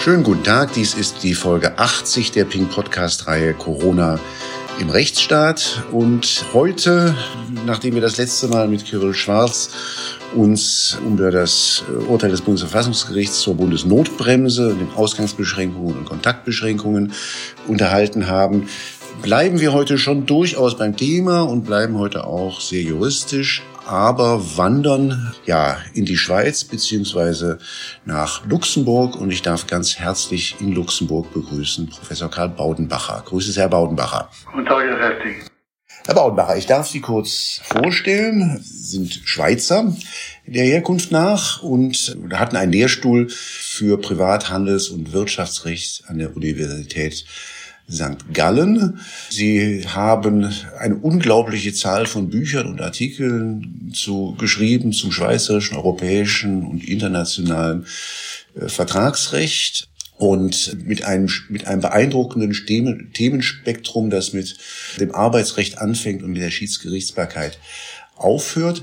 Schönen guten Tag, dies ist die Folge 80 der Pink Podcast Reihe Corona im Rechtsstaat. Und heute, nachdem wir das letzte Mal mit Kirill Schwarz uns über das Urteil des Bundesverfassungsgerichts zur Bundesnotbremse, den Ausgangsbeschränkungen und Kontaktbeschränkungen unterhalten haben, bleiben wir heute schon durchaus beim Thema und bleiben heute auch sehr juristisch, aber wandern ja in die Schweiz beziehungsweise nach Luxemburg und ich darf ganz herzlich in Luxemburg begrüßen Professor Karl Baudenbacher. Grüße Herr Baudenbacher. Guten Tag, Herr Fertig. Herr Baudenbacher, ich darf Sie kurz vorstellen. Sie sind Schweizer der Herkunft nach und hatten einen Lehrstuhl für Privathandels- und Wirtschaftsrecht an der Universität St. Gallen. Sie haben eine unglaubliche Zahl von Büchern und Artikeln zu, geschrieben zum schweizerischen, europäischen und internationalen äh, Vertragsrecht und mit einem, mit einem beeindruckenden Themenspektrum, das mit dem Arbeitsrecht anfängt und mit der Schiedsgerichtsbarkeit aufhört.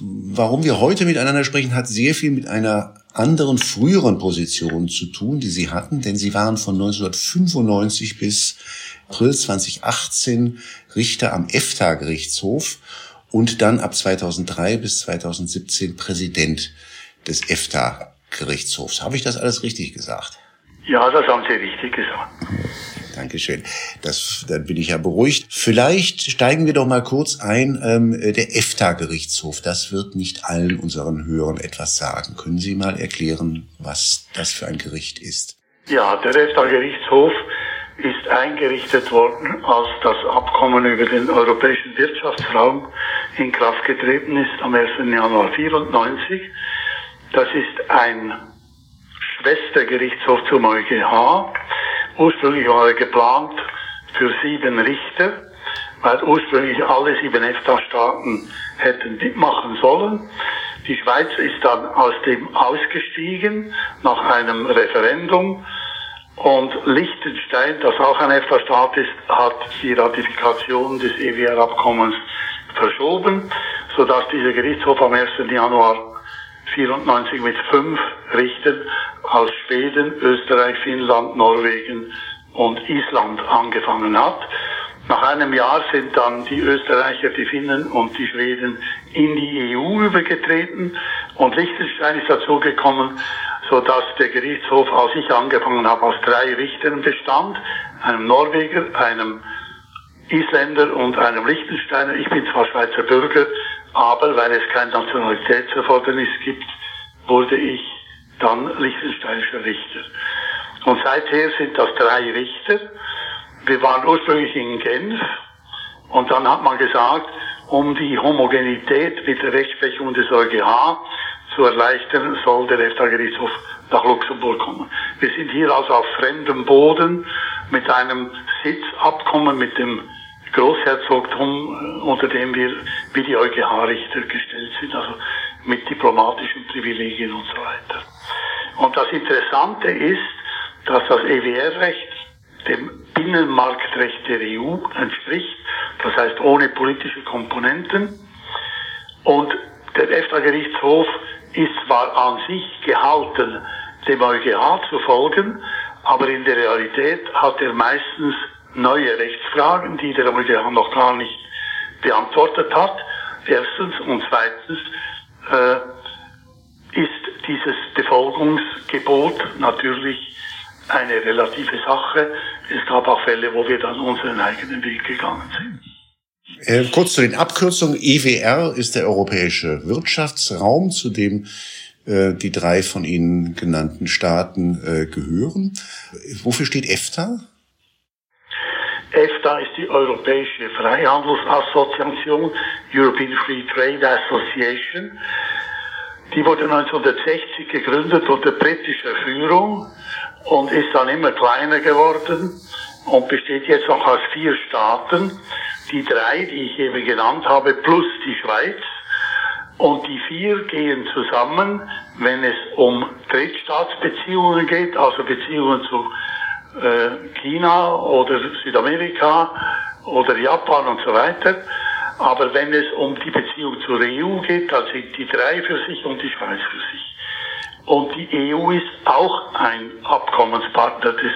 Warum wir heute miteinander sprechen, hat sehr viel mit einer anderen früheren Positionen zu tun, die sie hatten, denn sie waren von 1995 bis April 2018 Richter am EFTA-Gerichtshof und dann ab 2003 bis 2017 Präsident des EFTA-Gerichtshofs. Habe ich das alles richtig gesagt? Ja, das haben Sie richtig gesagt. Dankeschön. Das, dann bin ich ja beruhigt. Vielleicht steigen wir doch mal kurz ein. Ähm, der EFTA-Gerichtshof, das wird nicht allen unseren Hörern etwas sagen. Können Sie mal erklären, was das für ein Gericht ist? Ja, der EFTA-Gerichtshof ist eingerichtet worden, als das Abkommen über den europäischen Wirtschaftsraum in Kraft getreten ist am 1. Januar 1994. Das ist ein Schwestergerichtshof zum EuGH Ursprünglich war er geplant für sieben Richter, weil ursprünglich alle sieben EFTA-Staaten hätten mitmachen sollen. Die Schweiz ist dann aus dem ausgestiegen nach einem Referendum und Liechtenstein, das auch ein EFTA-Staat ist, hat die Ratifikation des EWR-Abkommens verschoben, sodass dieser Gerichtshof am 1. Januar 94 mit fünf Richtern aus Schweden, Österreich, Finnland, Norwegen und Island angefangen hat. Nach einem Jahr sind dann die Österreicher, die Finnen und die Schweden in die EU übergetreten und Liechtenstein ist dazu gekommen, so der Gerichtshof, als ich angefangen habe, aus drei Richtern bestand, einem Norweger, einem Isländer und einem Liechtensteiner. Ich bin zwar Schweizer Bürger, aber weil es kein Nationalitätserfordernis gibt, wurde ich dann liechtensteinischer Richter. Und seither sind das drei Richter. Wir waren ursprünglich in Genf und dann hat man gesagt, um die Homogenität mit der Rechtsprechung des EuGH zu erleichtern, soll der EFTA-Gerichtshof nach Luxemburg kommen. Wir sind hier also auf fremdem Boden mit einem Sitzabkommen mit dem Großherzogtum, unter dem wir wie die EuGH-Richter gestellt sind, also mit diplomatischen Privilegien und so weiter. Und das Interessante ist, dass das EWR-Recht dem Binnenmarktrecht der EU entspricht, das heißt ohne politische Komponenten. Und der EFTA-Gerichtshof ist zwar an sich gehalten, dem EuGH zu folgen, aber in der Realität hat er meistens neue Rechtsfragen, die der EuGH noch gar nicht beantwortet hat. Erstens und zweitens äh, ist dieses Befolgungsgebot natürlich eine relative Sache. Es gab auch Fälle, wo wir dann unseren eigenen Weg gegangen sind. Äh, kurz zu den Abkürzungen. EWR ist der europäische Wirtschaftsraum, zu dem äh, die drei von Ihnen genannten Staaten äh, gehören. Wofür steht EFTA? EFTA ist die Europäische Freihandelsassoziation, European Free Trade Association. Die wurde 1960 gegründet unter britischer Führung und ist dann immer kleiner geworden und besteht jetzt noch aus vier Staaten. Die drei, die ich eben genannt habe, plus die Schweiz. Und die vier gehen zusammen, wenn es um Drittstaatsbeziehungen geht, also Beziehungen zu äh, China oder Südamerika oder Japan und so weiter. Aber wenn es um die Beziehung zur EU geht, dann sind die drei für sich und die Schweiz für sich. Und die EU ist auch ein Abkommenspartner des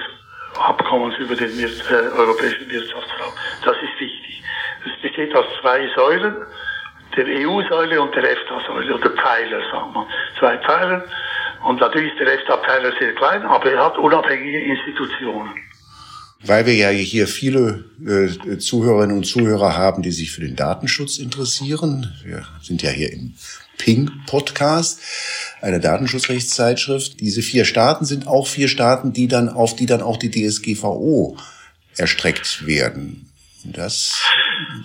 Abkommens über den äh, Europäischen Wirtschaftsraum. Das ist wichtig. Es besteht aus zwei Säulen, der EU-Säule und der EFTA-Säule, oder Pfeiler, sagen wir. Zwei Pfeiler. Und natürlich ist der EFTA-Pfeiler sehr klein, aber er hat unabhängige Institutionen. Weil wir ja hier viele äh, Zuhörerinnen und Zuhörer haben, die sich für den Datenschutz interessieren. Wir sind ja hier im Ping-Podcast, eine Datenschutzrechtszeitschrift. Diese vier Staaten sind auch vier Staaten, die dann auf die dann auch die DSGVO erstreckt werden. Das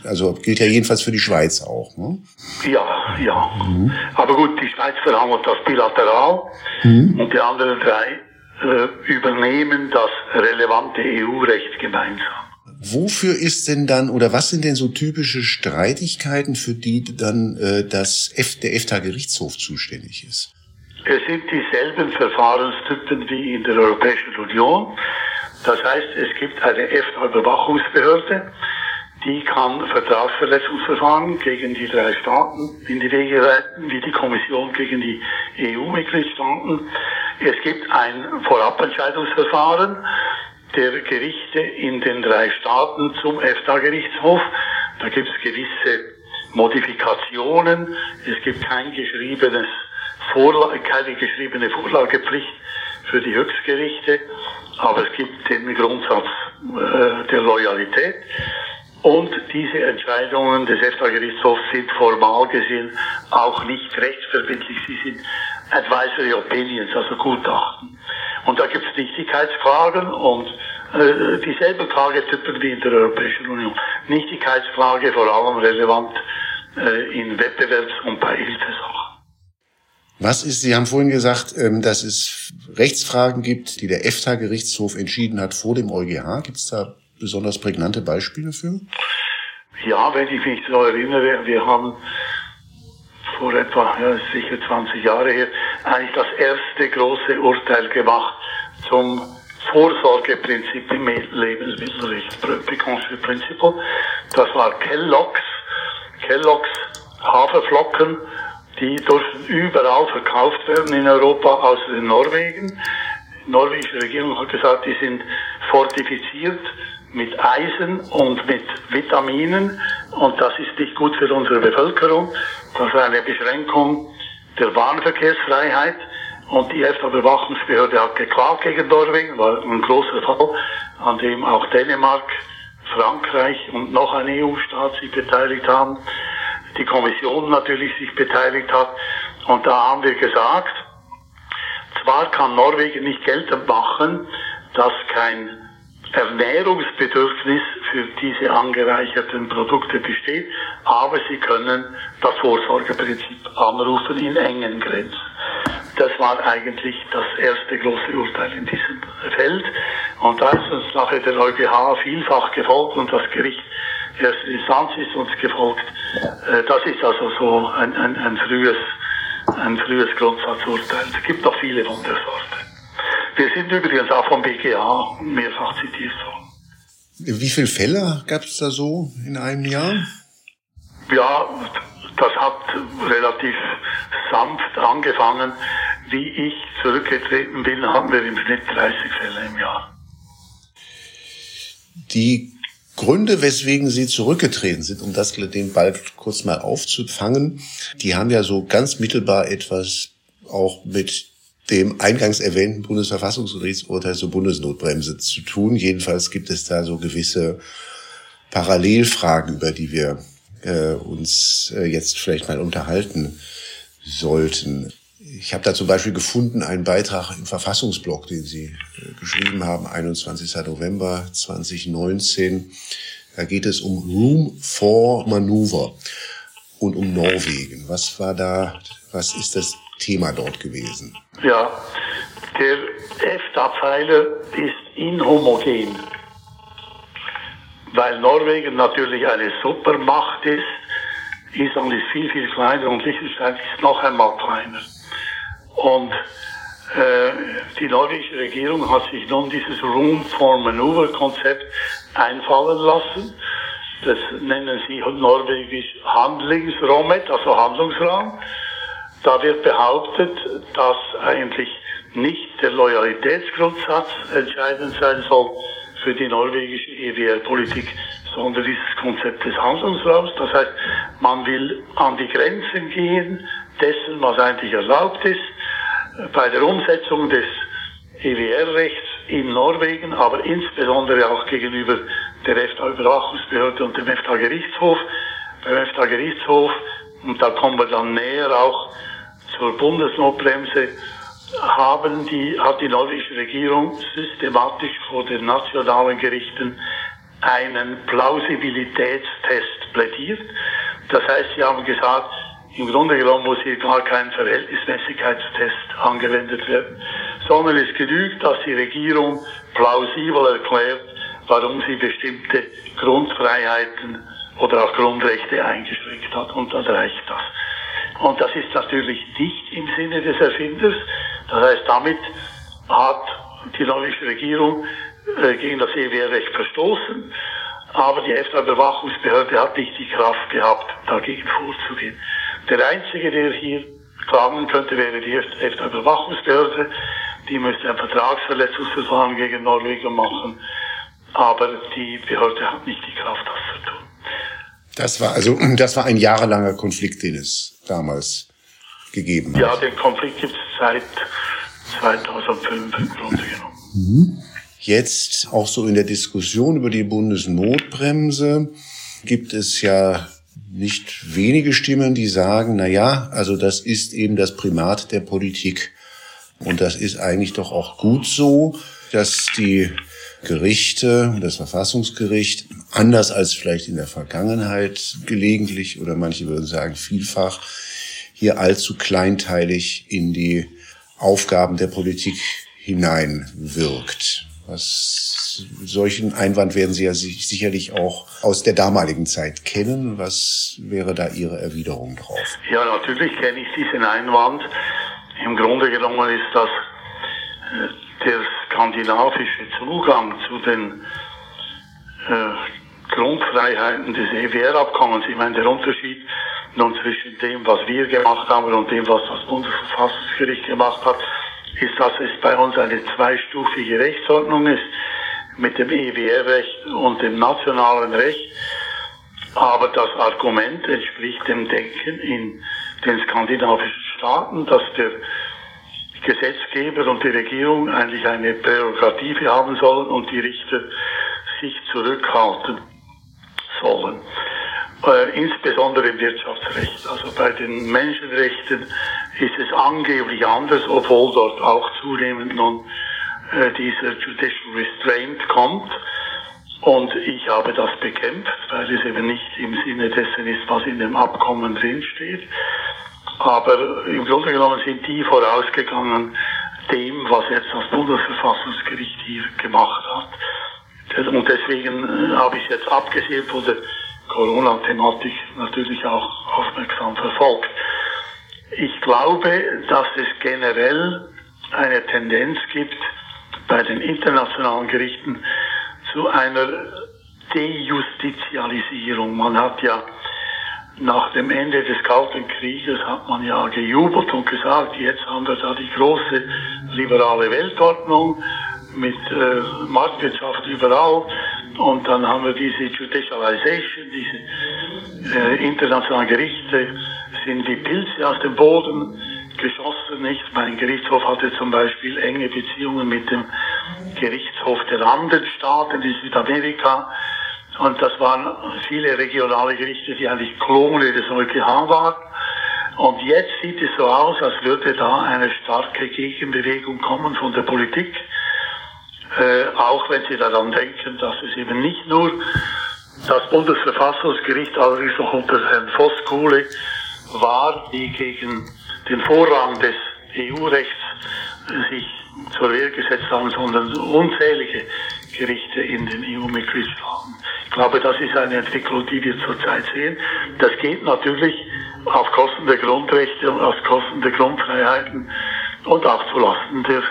also gilt ja jedenfalls für die Schweiz auch. Ne? Ja, ja. Mhm. Aber gut, die Schweiz verhandelt das bilateral mhm. und die anderen drei äh, übernehmen das relevante EU-Recht gemeinsam. Wofür ist denn dann oder was sind denn so typische Streitigkeiten, für die dann äh, das F, der EFTA-Gerichtshof zuständig ist? Es sind dieselben Verfahrenstypen wie in der Europäischen Union. Das heißt, es gibt eine EFTA-Überwachungsbehörde, die kann Vertragsverletzungsverfahren gegen die drei Staaten in die Wege leiten, wie die Kommission gegen die EU-Mitgliedstaaten. Es gibt ein Vorabentscheidungsverfahren der Gerichte in den drei Staaten zum EFTA-Gerichtshof. Da gibt es gewisse Modifikationen. Es gibt kein geschriebenes Vorla keine geschriebene Vorlagepflicht für die Höchstgerichte, aber es gibt den Grundsatz äh, der Loyalität. Und diese Entscheidungen des EFTA-Gerichtshofs sind formal gesehen auch nicht rechtsverbindlich. Sie sind Advisory Opinions, also Gutachten. Und da gibt es Nichtigkeitsklagen und äh, dieselben Klagetypen wie in der Europäischen Union. Nichtigkeitsklage vor allem relevant äh, in Wettbewerbs- und Beihilfesachen. Was ist, Sie haben vorhin gesagt, ähm, dass es Rechtsfragen gibt, die der EFTA-Gerichtshof entschieden hat vor dem EuGH. Gibt es da besonders prägnante Beispiele für? Ja, wenn ich mich so erinnere, wir haben vor etwa ja, sicher 20 Jahre her eigentlich das erste große Urteil gemacht zum Vorsorgeprinzip im Lebensmittelrecht, Precautionary Das war Kellogg's, Kellogg's Haferflocken, die dürfen überall verkauft werden in Europa, außer in Norwegen. Die norwegische Regierung hat gesagt, die sind fortifiziert mit Eisen und mit Vitaminen und das ist nicht gut für unsere Bevölkerung. Das ist eine Beschränkung der Warenverkehrsfreiheit und die EFTA-Überwachungsbehörde hat geklagt gegen Norwegen, war ein großer Fall, an dem auch Dänemark, Frankreich und noch ein EU-Staat sich beteiligt haben, die Kommission natürlich sich beteiligt hat und da haben wir gesagt, zwar kann Norwegen nicht geltend machen, dass kein Ernährungsbedürfnis für diese angereicherten Produkte besteht, aber sie können das Vorsorgeprinzip anrufen in engen Grenzen. Das war eigentlich das erste große Urteil in diesem Feld. Und da ist uns nachher der EuGH vielfach gefolgt und das Gericht erste Instanz ist uns gefolgt. Äh, das ist also so ein, ein, ein frühes, ein frühes Grundsatzurteil. Es gibt noch viele von der Sorte. Wir sind übrigens auch vom BGA mehrfach zitiert worden. Wie viele Fälle gab es da so in einem Jahr? Ja, das hat relativ sanft angefangen. Wie ich zurückgetreten bin, haben wir im Schnitt 30 Fälle im Jahr. Die Gründe, weswegen Sie zurückgetreten sind, um das den Ball kurz mal aufzufangen, die haben ja so ganz mittelbar etwas auch mit dem eingangs erwähnten Bundesverfassungsgerichtsurteil zur Bundesnotbremse zu tun. Jedenfalls gibt es da so gewisse Parallelfragen, über die wir äh, uns äh, jetzt vielleicht mal unterhalten sollten. Ich habe da zum Beispiel gefunden einen Beitrag im Verfassungsblog, den Sie äh, geschrieben haben, 21. November 2019. Da geht es um Room for Maneuver und um Norwegen. Was war da, was ist das Thema dort gewesen? Ja, der EFTA-Pfeiler ist inhomogen. Weil Norwegen natürlich eine Supermacht ist, Island ist viel, viel kleiner und Liechtenstein ist noch einmal kleiner. Und äh, die norwegische Regierung hat sich nun dieses Room for Maneuver Konzept einfallen lassen. Das nennen sie norwegisch Handlingsrommet, also Handlungsraum. Da wird behauptet, dass eigentlich nicht der Loyalitätsgrundsatz entscheidend sein soll für die norwegische EWR-Politik, sondern dieses Konzept des Handlungsraums. Das heißt, man will an die Grenzen gehen dessen, was eigentlich erlaubt ist, bei der Umsetzung des EWR-Rechts in Norwegen, aber insbesondere auch gegenüber der EFTA-Überwachungsbehörde und dem EFTA-Gerichtshof. Beim EFTA-Gerichtshof, und da kommen wir dann näher auch zur Bundesnotbremse, haben die, hat die norwegische Regierung systematisch vor den nationalen Gerichten einen Plausibilitätstest plädiert. Das heißt, sie haben gesagt, im Grunde genommen muss hier gar kein Verhältnismäßigkeitstest angewendet werden, sondern es genügt, dass die Regierung plausibel erklärt, warum sie bestimmte Grundfreiheiten oder auch Grundrechte eingeschränkt hat. Und dann reicht das. Und das ist natürlich nicht im Sinne des Erfinders. Das heißt, damit hat die norwegische Regierung äh, gegen das EWR-Recht verstoßen, aber die EFTA-Überwachungsbehörde hat nicht die Kraft gehabt, dagegen vorzugehen. Der Einzige, der hier klagen könnte, wäre die EFTA-Überwachungsbehörde. Die müsste ein Vertragsverletzungsverfahren gegen Norwegen machen, aber die Behörde hat nicht die Kraft, das zu tun. Das war also, das war ein jahrelanger Konflikt, den es damals gegeben hat. Ja, den Konflikt gibt es seit 2005 im Grunde genommen. Mhm. Jetzt auch so in der Diskussion über die Bundesnotbremse gibt es ja nicht wenige Stimmen, die sagen, na ja, also das ist eben das Primat der Politik. Und das ist eigentlich doch auch gut so, dass die Gerichte, das Verfassungsgericht, anders als vielleicht in der Vergangenheit gelegentlich oder manche würden sagen vielfach, hier allzu kleinteilig in die Aufgaben der Politik hineinwirkt. Was solchen Einwand werden Sie ja sicherlich auch aus der damaligen Zeit kennen. Was wäre da Ihre Erwiderung drauf? Ja, natürlich kenne ich diesen Einwand. Im Grunde genommen ist das äh, der skandinavische Zugang zu den äh, Grundfreiheiten des EWR-Abkommens. Ich meine, der Unterschied nun zwischen dem, was wir gemacht haben und dem, was das Bundesverfassungsgericht gemacht hat, ist, dass es bei uns eine zweistufige Rechtsordnung ist mit dem EWR-Recht und dem nationalen Recht. Aber das Argument entspricht dem Denken in den skandinavischen Staaten, dass der Gesetzgeber und die Regierung eigentlich eine Prärogative haben sollen und die Richter sich zurückhalten sollen. Äh, insbesondere im Wirtschaftsrecht. Also bei den Menschenrechten ist es angeblich anders, obwohl dort auch zunehmend nun äh, dieser Judicial Restraint kommt. Und ich habe das bekämpft, weil es eben nicht im Sinne dessen ist, was in dem Abkommen drinsteht. Aber im Grunde genommen sind die vorausgegangen dem, was jetzt das Bundesverfassungsgericht hier gemacht hat. Und deswegen äh, habe ich jetzt abgesehen von der Corona-Thematik natürlich auch aufmerksam verfolgt. Ich glaube, dass es generell eine Tendenz gibt bei den internationalen Gerichten zu einer Dejustizialisierung. Man hat ja nach dem Ende des Kalten Krieges hat man ja gejubelt und gesagt, jetzt haben wir da die große liberale Weltordnung mit äh, Marktwirtschaft überall. Und dann haben wir diese Judicialization, diese äh, internationalen Gerichte sind wie Pilze aus dem Boden geschossen, nicht? Mein Gerichtshof hatte zum Beispiel enge Beziehungen mit dem Gerichtshof der anderen Staaten in Südamerika. Und das waren viele regionale Gerichte, die eigentlich Klone des EuGH waren. Und jetzt sieht es so aus, als würde da eine starke Gegenbewegung kommen von der Politik. Äh, auch wenn Sie daran denken, dass es eben nicht nur das Bundesverfassungsgericht, allerdings noch unter Herrn Voskuhle, war, die gegen den Vorrang des EU-Rechts sich zur Wehr gesetzt haben, sondern unzählige Gerichte in den EU-Mitgliedstaaten. Ich glaube, das ist eine Entwicklung, die wir zurzeit sehen. Das geht natürlich auf Kosten der Grundrechte und auf Kosten der Grundfreiheiten und auch zulasten der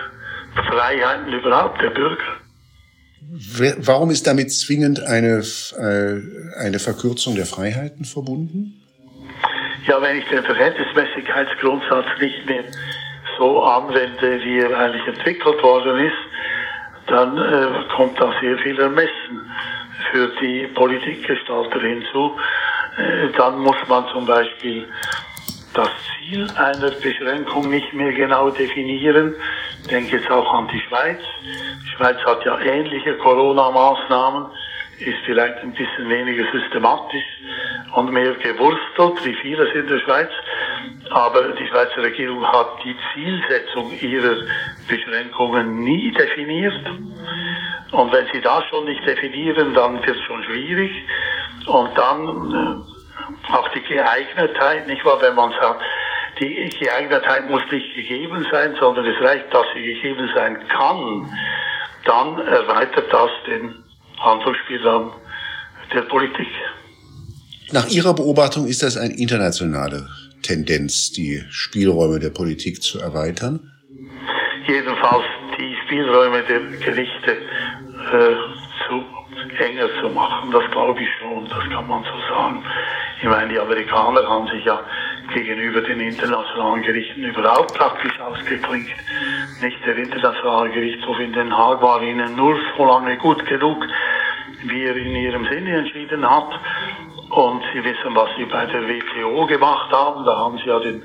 Freiheiten überhaupt der Bürger. Warum ist damit zwingend eine, äh, eine Verkürzung der Freiheiten verbunden? ja, wenn ich den Verhältnismäßigkeitsgrundsatz nicht mehr so anwende, wie er eigentlich entwickelt worden ist, dann äh, kommt da sehr viel Ermessen für die Politikgestalter hinzu. Äh, dann muss man zum Beispiel das Ziel einer Beschränkung nicht mehr genau definieren. Ich denke jetzt auch an die Schweiz. Die Schweiz hat ja ähnliche Corona-Maßnahmen, ist vielleicht ein bisschen weniger systematisch und mehr gewurstelt, wie vieles in der Schweiz. Aber die Schweizer Regierung hat die Zielsetzung ihrer Beschränkungen nie definiert. Und wenn sie das schon nicht definieren, dann wird es schon schwierig. Und dann äh, die Geeignetheit, nicht wahr, wenn man sagt, die Geeignetheit muss nicht gegeben sein, sondern es reicht, dass sie gegeben sein kann, dann erweitert das den Handlungsspielraum der Politik. Nach Ihrer Beobachtung ist das eine internationale Tendenz, die Spielräume der Politik zu erweitern? Jedenfalls die Spielräume der Gerichte äh, zu enger zu machen, das glaube ich schon, das kann man so sagen. Ich meine, die Amerikaner haben sich ja gegenüber den internationalen Gerichten überhaupt praktisch ausgeklinkt. Nicht der internationale Gerichtshof in Den Haag war ihnen nur so lange gut genug, wie er in ihrem Sinne entschieden hat. Und Sie wissen, was Sie bei der WTO gemacht haben. Da haben Sie ja den,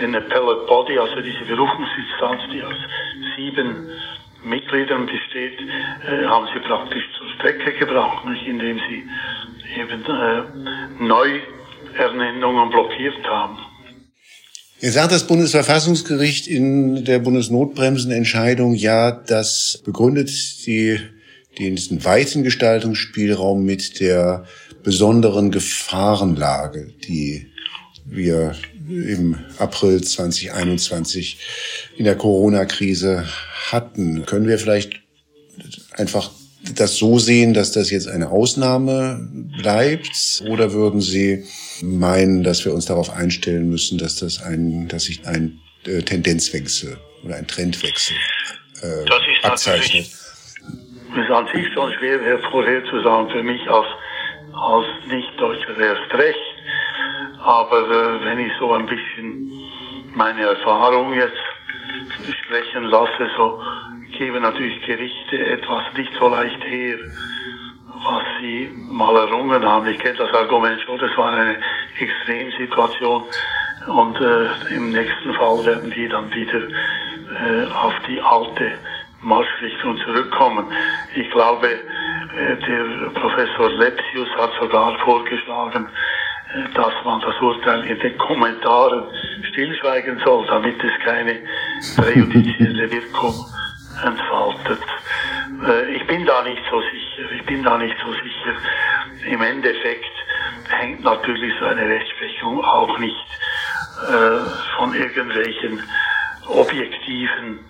den Appellate Body, also diese Berufungsinstanz, die aus sieben Mitgliedern besteht, äh, haben Sie praktisch zur Strecke gebracht, nicht, indem Sie eben äh, Neuernennungen blockiert haben. Jetzt sagt das Bundesverfassungsgericht in der Bundesnotbremsenentscheidung, ja, das begründet die, den weiten Gestaltungsspielraum mit der besonderen Gefahrenlage, die wir im April 2021 in der Corona-Krise hatten. Können wir vielleicht einfach das so sehen, dass das jetzt eine Ausnahme bleibt? Oder würden Sie meinen, dass wir uns darauf einstellen müssen, dass das ein, dass sich ein äh, Tendenzwechsel oder ein Trendwechsel äh, das ist abzeichnet? Das ist an sich schon schwer vorherzusagen für mich als als Nicht-Deutscher erst recht. Aber äh, wenn ich so ein bisschen meine Erfahrung jetzt sprechen lasse, so geben natürlich Gerichte etwas nicht so leicht her, was sie mal errungen haben. Ich kenne das Argument schon, das war eine Extremsituation und äh, im nächsten Fall werden die dann wieder äh, auf die alte Marschrichtung zurückkommen. Ich glaube, äh, der Professor Lepsius hat sogar vorgeschlagen, äh, dass man das Urteil in den Kommentaren stillschweigen soll, damit es keine präjudizielle Wirkung entfaltet. Äh, ich bin da nicht so sicher. Ich bin da nicht so sicher. Im Endeffekt hängt natürlich so eine Rechtsprechung auch nicht von irgendwelchen objektiven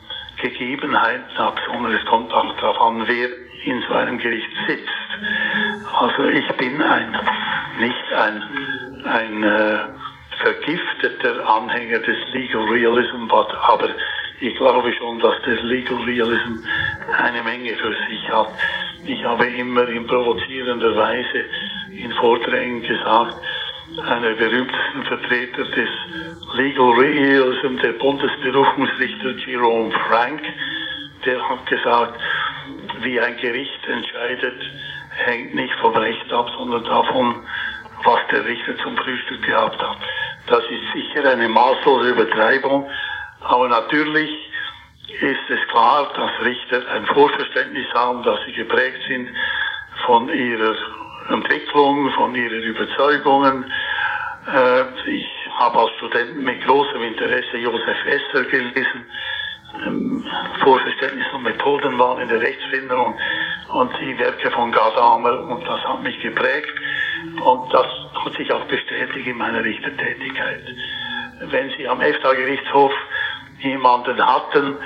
Gegebenheiten ab, sondern es kommt auch darauf an, wer in so einem Gericht sitzt. Also ich bin ein, nicht ein, ein äh, vergifteter Anhänger des Legal Realism, aber ich glaube schon, dass der Legal Realism eine Menge für sich hat. Ich habe immer in provozierender Weise in Vorträgen gesagt, einer berühmtesten Vertreter des Legal Realism, der Bundesberufungsrichter Jerome Frank, der hat gesagt, wie ein Gericht entscheidet, hängt nicht vom Recht ab, sondern davon, was der Richter zum Frühstück gehabt hat. Das ist sicher eine maßlose Übertreibung, aber natürlich ist es klar, dass Richter ein Vorverständnis haben, dass sie geprägt sind von ihrer Entwicklung, von ihren Überzeugungen. Äh, ich habe als Student mit großem Interesse Josef Esser gelesen, ähm, Vorverständnis und Methodenwahl in der Rechtsfindung und die Werke von Gadamer und das hat mich geprägt und das hat sich auch bestätigt in meiner Richtertätigkeit. Wenn Sie am EFTA-Gerichtshof jemanden hatten,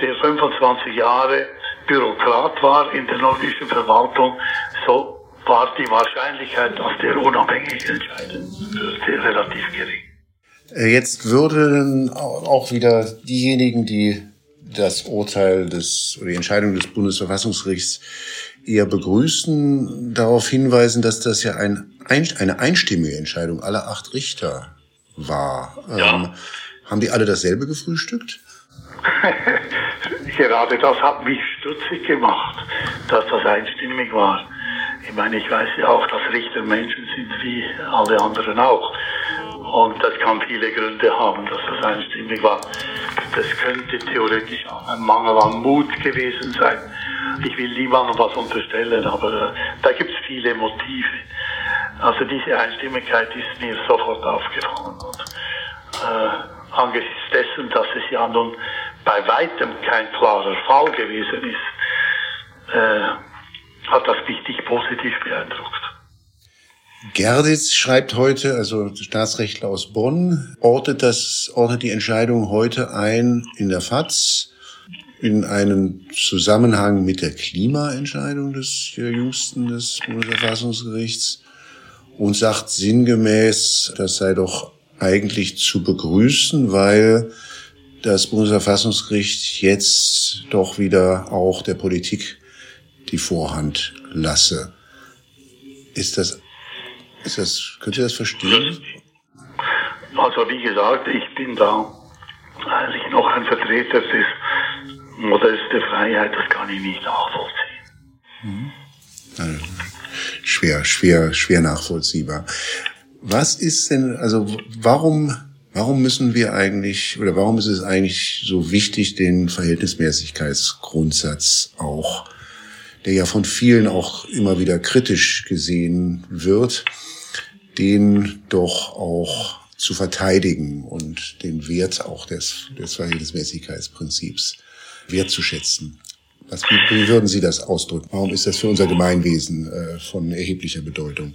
der 25 Jahre Bürokrat war in der nordischen Verwaltung, so war die Wahrscheinlichkeit, dass der unabhängig entscheiden würde, relativ gering. Äh, jetzt würden auch wieder diejenigen, die das Urteil des oder die Entscheidung des Bundesverfassungsgerichts eher begrüßen, darauf hinweisen, dass das ja ein, eine einstimmige Entscheidung aller acht Richter war. Ja. Ähm, haben die alle dasselbe gefrühstückt? Gerade das hat mich stutzig gemacht, dass das einstimmig war. Ich meine, ich weiß ja auch, dass Richter Menschen sind wie alle anderen auch. Und das kann viele Gründe haben, dass das einstimmig war. Das könnte theoretisch auch ein Mangel an Mut gewesen sein. Ich will niemandem was unterstellen, aber äh, da gibt es viele Motive. Also diese Einstimmigkeit ist mir sofort aufgefallen. Und, äh, angesichts dessen, dass es ja nun bei weitem kein klarer Fall gewesen ist, äh, hat das mich nicht positiv beeindruckt. Gerditz schreibt heute, also Staatsrechtler aus Bonn, ordnet das, ordnet die Entscheidung heute ein in der FAZ in einen Zusammenhang mit der Klimaentscheidung des jüngsten des Bundesverfassungsgerichts und sagt sinngemäß, das sei doch eigentlich zu begrüßen, weil das Bundesverfassungsgericht jetzt doch wieder auch der Politik die Vorhand lasse. Ist das ist das, könnt ihr das verstehen? Also wie gesagt, ich bin da eigentlich noch ein Vertreter des Modells der Freiheit, das kann ich nicht nachvollziehen. Mhm. Also, schwer, schwer, schwer nachvollziehbar. Was ist denn, also warum, warum müssen wir eigentlich, oder warum ist es eigentlich so wichtig, den Verhältnismäßigkeitsgrundsatz auch, der ja von vielen auch immer wieder kritisch gesehen wird, den doch auch zu verteidigen und den Wert auch des, des Verhältnismäßigkeitsprinzips wertzuschätzen. Was, wie würden Sie das ausdrücken? Warum ist das für unser Gemeinwesen äh, von erheblicher Bedeutung?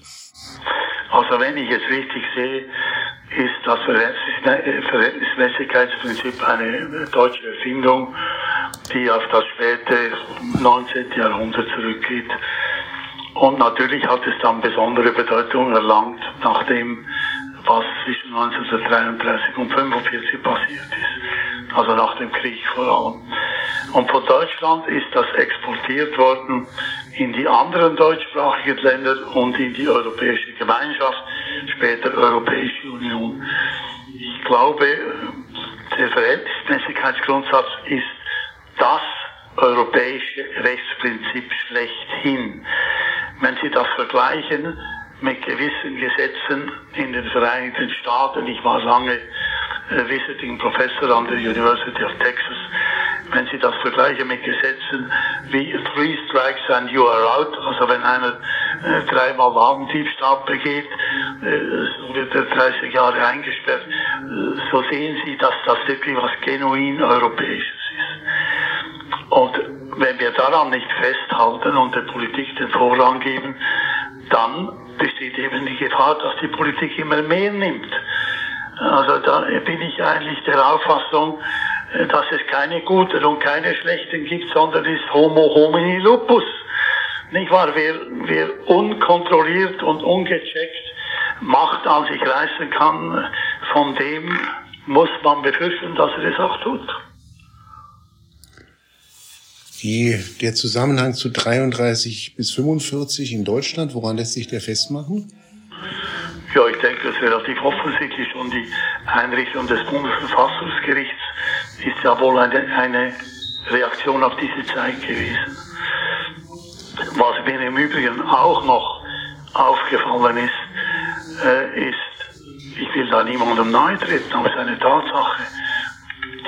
Also wenn ich es richtig sehe, ist das Verhältnismäßigkeitsprinzip eine deutsche Erfindung, die auf das späte 19. Jahrhundert zurückgeht. Und natürlich hat es dann besondere Bedeutung erlangt, nachdem was zwischen 1933 und 1945 passiert ist. Also nach dem Krieg vor allem. Und von Deutschland ist das exportiert worden in die anderen deutschsprachigen Länder und in die Europäische Gemeinschaft, später Europäische Union. Ich glaube, der Verhältnismäßigkeitsgrundsatz ist das europäische Rechtsprinzip schlechthin. Wenn Sie das vergleichen mit gewissen Gesetzen in den Vereinigten Staaten, ich war lange äh, Visiting Professor an der University of Texas, wenn Sie das vergleichen mit Gesetzen wie Three Strikes and You Are Out, also wenn einer äh, dreimal Wagendiebstahl begeht, äh, wird er 30 Jahre eingesperrt, so sehen Sie, dass das wirklich was genuin Europäisches ist. Und wenn wir daran nicht festhalten und der Politik den Vorrang geben, dann besteht eben die Gefahr, dass die Politik immer mehr nimmt. Also da bin ich eigentlich der Auffassung, dass es keine guten und keine schlechten gibt, sondern ist Homo homini lupus. Nicht wahr? Wer, wer unkontrolliert und ungecheckt Macht an sich reißen kann, von dem muss man befürchten, dass er es auch tut. Die, der Zusammenhang zu 33 bis 45 in Deutschland, woran lässt sich der festmachen? Ja, ich denke, das ist relativ offensichtlich und die Einrichtung des Bundesverfassungsgerichts ist ja wohl eine, eine Reaktion auf diese Zeit gewesen. Was mir im Übrigen auch noch aufgefallen ist, äh, ist, ich will da niemandem nahe treten, aber es ist eine Tatsache,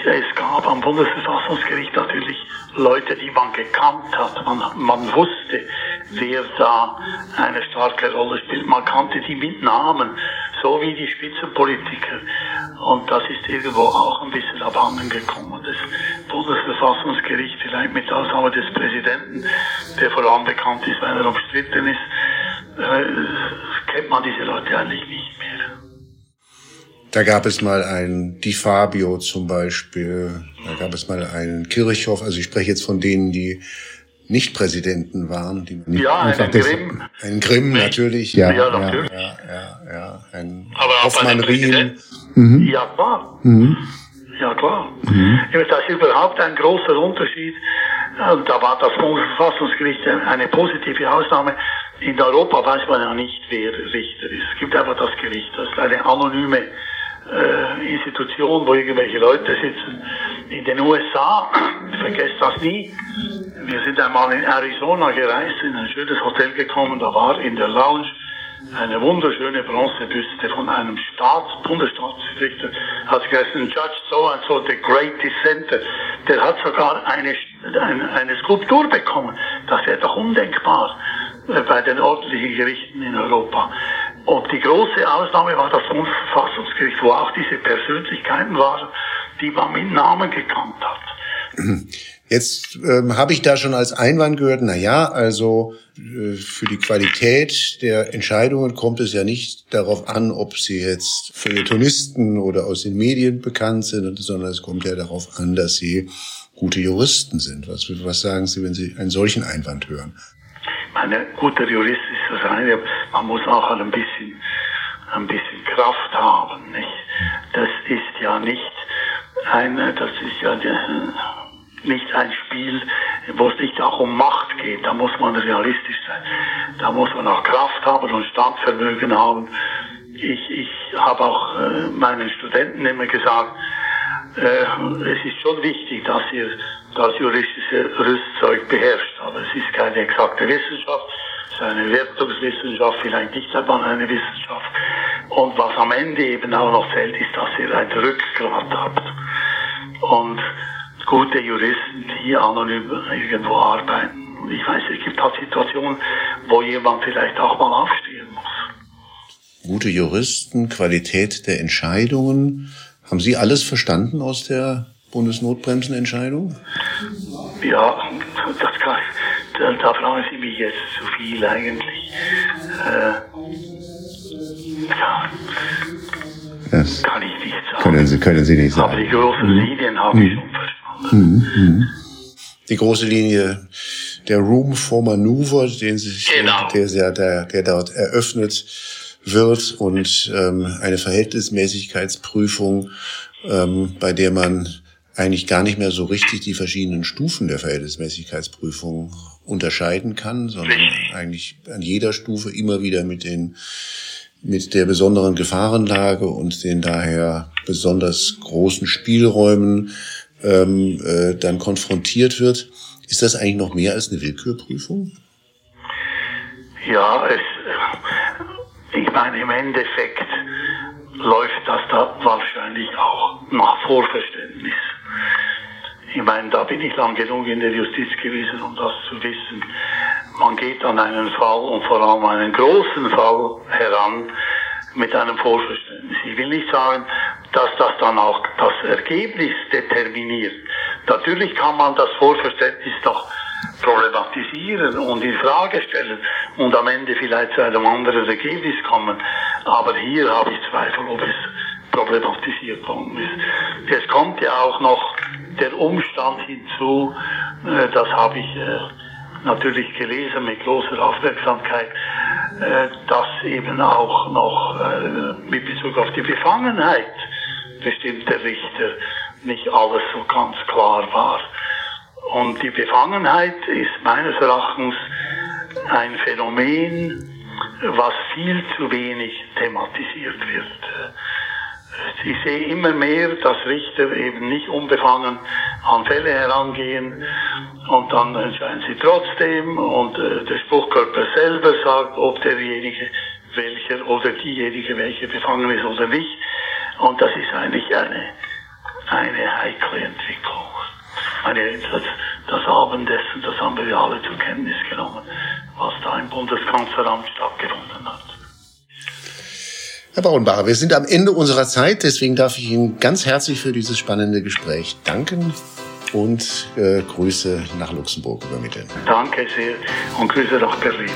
es gab am Bundesverfassungsgericht natürlich Leute, die man gekannt hat. Man, man wusste, wer da eine starke Rolle spielt. Man kannte die mit Namen, so wie die Spitzenpolitiker. Und das ist irgendwo auch ein bisschen abhanden gekommen. Das Bundesverfassungsgericht, vielleicht mit Ausnahme des Präsidenten, der vor allem bekannt ist, weil er umstritten ist, äh, kennt man diese Leute eigentlich nicht mehr. Da gab es mal einen Di Fabio zum Beispiel, da gab es mal einen Kirchhoff, also ich spreche jetzt von denen, die nicht Präsidenten waren. Die ja, einen Grimm. Ein Grimm natürlich, ja. Ja, natürlich. Ja, ja, ja, ein Aber Hoffmann Riem. Mhm. Ja, klar. Mhm. Ja, klar. Mhm. Das ist überhaupt ein großer Unterschied. Da war das Bundesverfassungsgericht eine positive Ausnahme. In Europa weiß man ja nicht, wer Richter ist. Es gibt einfach das Gericht. Das ist eine anonyme äh, Institution, wo irgendwelche Leute sitzen. In den USA, ich vergesse das nie, wir sind einmal in Arizona gereist, in ein schönes Hotel gekommen, da war in der Lounge eine wunderschöne Bronzebüste von einem Staats Bundesstaatsrichter, hat geheißen Judge so and so, the Great Dissenter. Der hat sogar eine, eine, eine Skulptur bekommen. Das wäre doch undenkbar äh, bei den ordentlichen Gerichten in Europa. Und die große Ausnahme war das Bundesverfassungsgericht, wo auch diese Persönlichkeiten waren, die man mit Namen gekannt hat. Jetzt ähm, habe ich da schon als Einwand gehört, na ja, also äh, für die Qualität der Entscheidungen kommt es ja nicht darauf an, ob sie jetzt Feuilletonisten oder aus den Medien bekannt sind, sondern es kommt ja darauf an, dass sie gute Juristen sind. Was, was sagen Sie, wenn Sie einen solchen Einwand hören? Ein guter Jurist ist das eine, man muss auch ein bisschen, ein bisschen Kraft haben. Nicht? Das ist ja nicht ein, das ist ja nicht ein Spiel, wo es nicht auch um Macht geht. Da muss man realistisch sein. Da muss man auch Kraft haben und Standvermögen haben. Ich, ich habe auch äh, meinen Studenten immer gesagt, es ist schon wichtig, dass ihr das juristische Rüstzeug beherrscht. Aber es ist keine exakte Wissenschaft, es ist eine Wertungswissenschaft, vielleicht nicht einmal eine Wissenschaft. Und was am Ende eben auch noch zählt, ist, dass ihr ein Rückgrat habt. Und gute Juristen, die anonym irgendwo arbeiten. Und ich weiß, es gibt halt Situationen, wo jemand vielleicht auch mal aufstehen muss. Gute Juristen, Qualität der Entscheidungen. Haben Sie alles verstanden aus der Bundesnotbremsenentscheidung? Ja, das kann ich, da, da fragen Sie mich jetzt zu viel eigentlich. Äh, ja, das kann ich nicht sagen. Können Sie, können Sie nicht sagen. Aber die großen Linien habe ich schon verstanden. Die große Linie, der Room for Maneuver, den sich, genau. der, der, der dort eröffnet wird und ähm, eine Verhältnismäßigkeitsprüfung, ähm, bei der man eigentlich gar nicht mehr so richtig die verschiedenen Stufen der Verhältnismäßigkeitsprüfung unterscheiden kann, sondern eigentlich an jeder Stufe immer wieder mit den mit der besonderen Gefahrenlage und den daher besonders großen Spielräumen ähm, äh, dann konfrontiert wird. Ist das eigentlich noch mehr als eine Willkürprüfung? Ja, es, im Endeffekt läuft das da wahrscheinlich auch nach Vorverständnis. Ich meine, da bin ich lang genug in der Justiz gewesen, um das zu wissen. Man geht an einen Fall und vor allem einen großen Fall heran mit einem Vorverständnis. Ich will nicht sagen, dass das dann auch das Ergebnis determiniert. Natürlich kann man das Vorverständnis doch problematisieren und in Frage stellen und am Ende vielleicht zu einem anderen Ergebnis kommen. Aber hier habe ich Zweifel, ob es problematisiert worden ist. Es kommt ja auch noch der Umstand hinzu, äh, das habe ich äh, natürlich gelesen mit großer Aufmerksamkeit, äh, dass eben auch noch mit Bezug auf die Befangenheit bestimmter Richter nicht alles so ganz klar war. Und die Befangenheit ist meines Erachtens ein Phänomen, was viel zu wenig thematisiert wird. Ich sehe immer mehr, dass Richter eben nicht unbefangen an Fälle herangehen und dann entscheiden sie trotzdem und äh, der Spruchkörper selber sagt, ob derjenige welcher oder diejenige welche befangen ist oder nicht. Und das ist eigentlich eine, eine heikle Entwicklung. Meine, das, das Abendessen, das haben wir alle zur Kenntnis genommen, was da im Bundeskanzleramt stattgefunden hat. Herr Braunbacher, wir sind am Ende unserer Zeit, deswegen darf ich Ihnen ganz herzlich für dieses spannende Gespräch danken und äh, Grüße nach Luxemburg übermitteln. Danke sehr und Grüße nach Berlin.